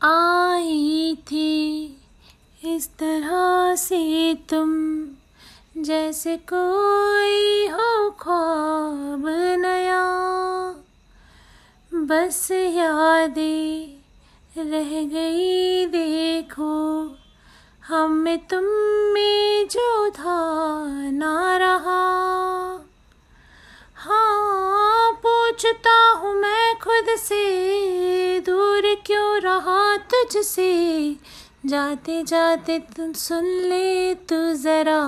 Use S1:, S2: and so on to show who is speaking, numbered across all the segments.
S1: आई थी। इस तरह से तुम जैसे कोई हो ख्वाब नया। बस यादें रह गई, देखो हम तुम में जो था ना रहा। हाँ पूछता हूँ तुझसे। जाते जाते तुम सुन ले तू जरा।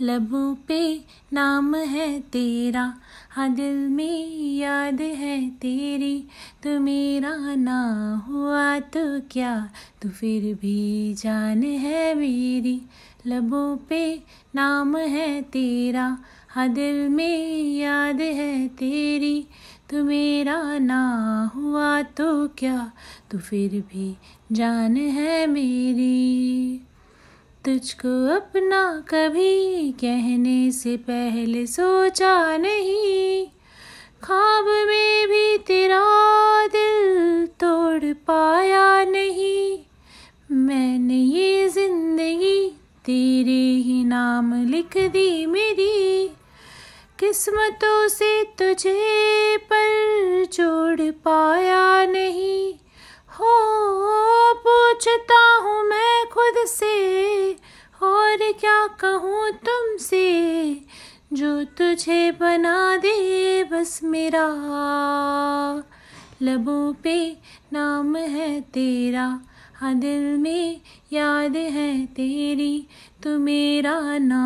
S1: लबों पे नाम है तेरा हाँ दिल में याद है तेरी। तू मेरा ना हुआ तो क्या, तू फिर भी जान है मेरी। लबों पे नाम है तेरा हाँ दिल में याद है तेरी। तू मेरा ना हुआ तो क्या? तू फिर भी जान है मेरी। तुझको अपना कभी कहने से पहले सोचा नहीं। ख्वाब में भी तेरा दिल तोड़ पाया नहीं। मैंने ये ज़िंदगी तेरे ही नाम लिख दी मेरी। किस्मतों से तुझे पर जोड़ पाया नहीं। हो, पूछता हूँ मैं खुद से, और क्या कहूँ तुमसे? जो तुझे बना दे बस मेरा। लबों पे नाम है तेरा हाँ दिल में याद है तेरी। तू मेरा ना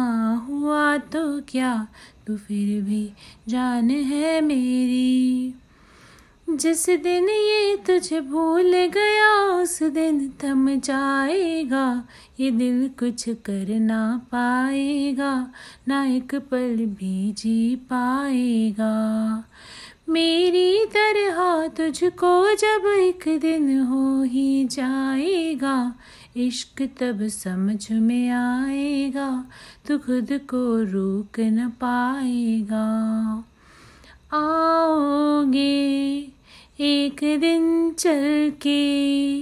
S1: हुआ तो क्या तू फिर भी जान है मेरी। जिस दिन ये तुझे भूल गया, उस दिन थम जाएगा। ये दिल कुछ कर ना पाएगा, ना एक पल भी जी पाएगा। मेरी तरह तुझको जब एक दिन हो ही जाएगा इश्क तब समझ में आएगा, तू खुद को रोक न पाएगा। आओगे एक दिन चल के,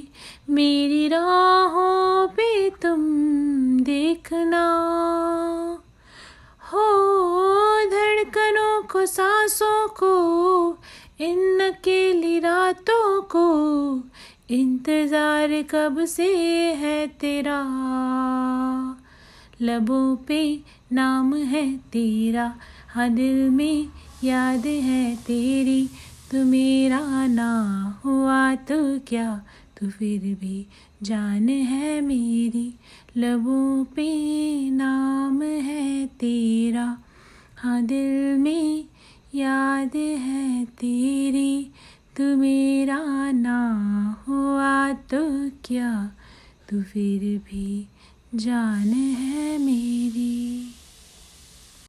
S1: मेरी राहों पे तुम देखना। हो धड़कनों को, सांसों को, इन अकेली रातों को इंतज़ार कब से है तेरा? लबों पे नाम है तेरा हाँ दिल में याद है तेरी। तू मेरा ना हुआ तो क्या? तू फिर भी जान है मेरी। लबों पे नाम है तेरा हाँ दिल में याद है तेरी। तू मेरा ना हुआ तो क्या? तू फिर भी जान है मेरी।